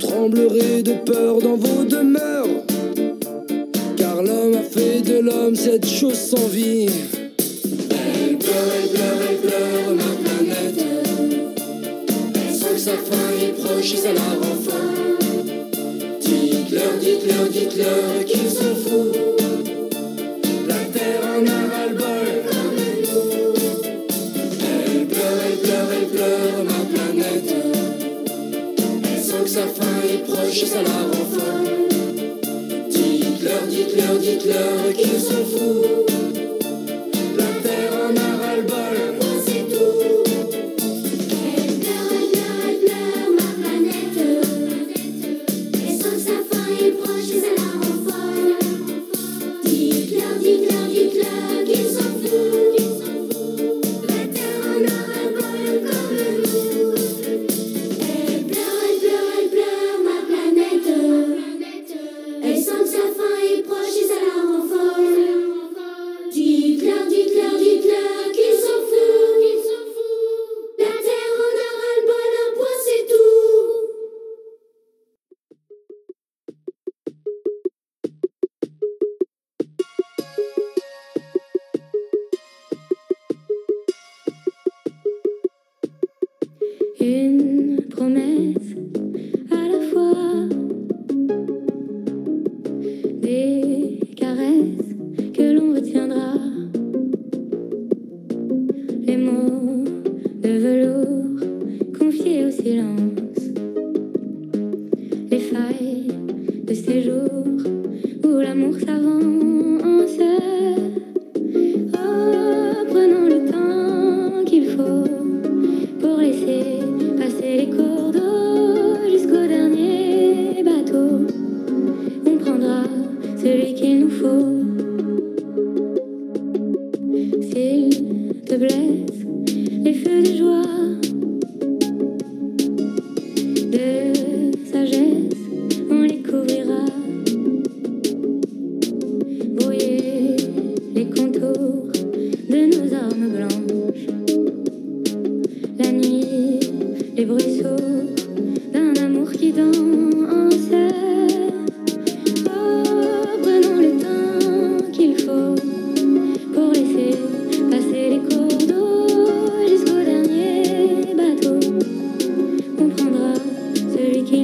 tremblerez de peur dans vos demeures. Car l'homme a fait de l'homme cette chose sans vie. Elle pleure, elle pleure, elle pleure, ma planète. Elle sent que sa fin est proche et ça la rend. Dites-leur, dites-leur, dites-leur qu'ils sont fous. La terre en a sa fin est proche et ça la rend. Dites-leur, dites-leur, dites-leur qu'ils sont fous.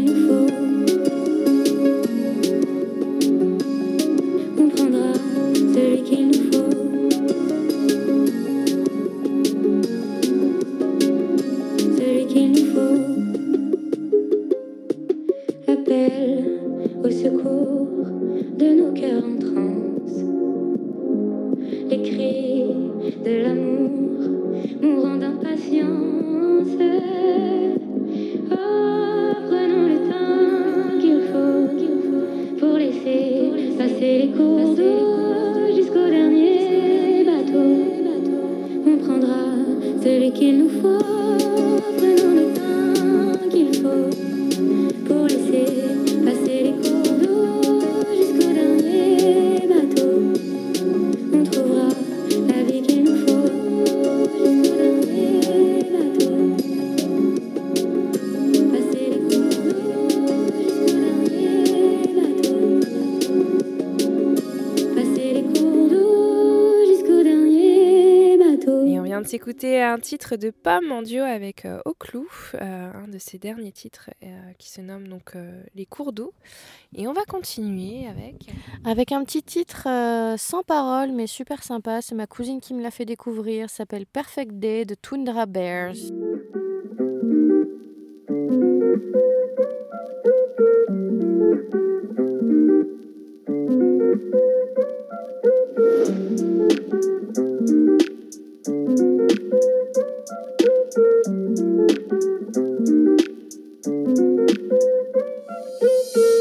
beautiful. un titre de Pomme en duo avec euh, Oclou, euh, un de ses derniers titres euh, qui se nomme donc euh, Les cours d'eau. Et on va continuer avec. Un petit titre sans parole mais super sympa. C'est ma cousine qui me l'a fait découvrir. s'appelle Perfect Day de Tundra Bears. Thank you.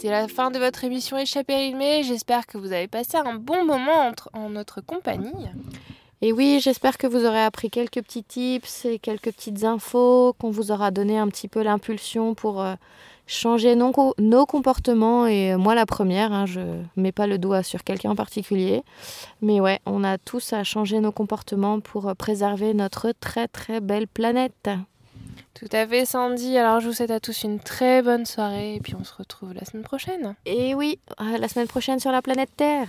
C'est la fin de votre émission Échappée rythmée. J'espère que vous avez passé un bon moment entre- en notre compagnie. Et oui, j'espère que vous aurez appris quelques petits tips et quelques petites infos, qu'on vous aura donné un petit peu l'impulsion pour euh, changer nos, co- nos comportements. Et euh, moi, la première, hein, je mets pas le doigt sur quelqu'un en particulier. Mais ouais, on a tous à changer nos comportements pour euh, préserver notre très très belle planète. Tout à fait, Sandy. Alors, je vous souhaite à tous une très bonne soirée et puis on se retrouve la semaine prochaine. Et oui, à la semaine prochaine sur la planète Terre.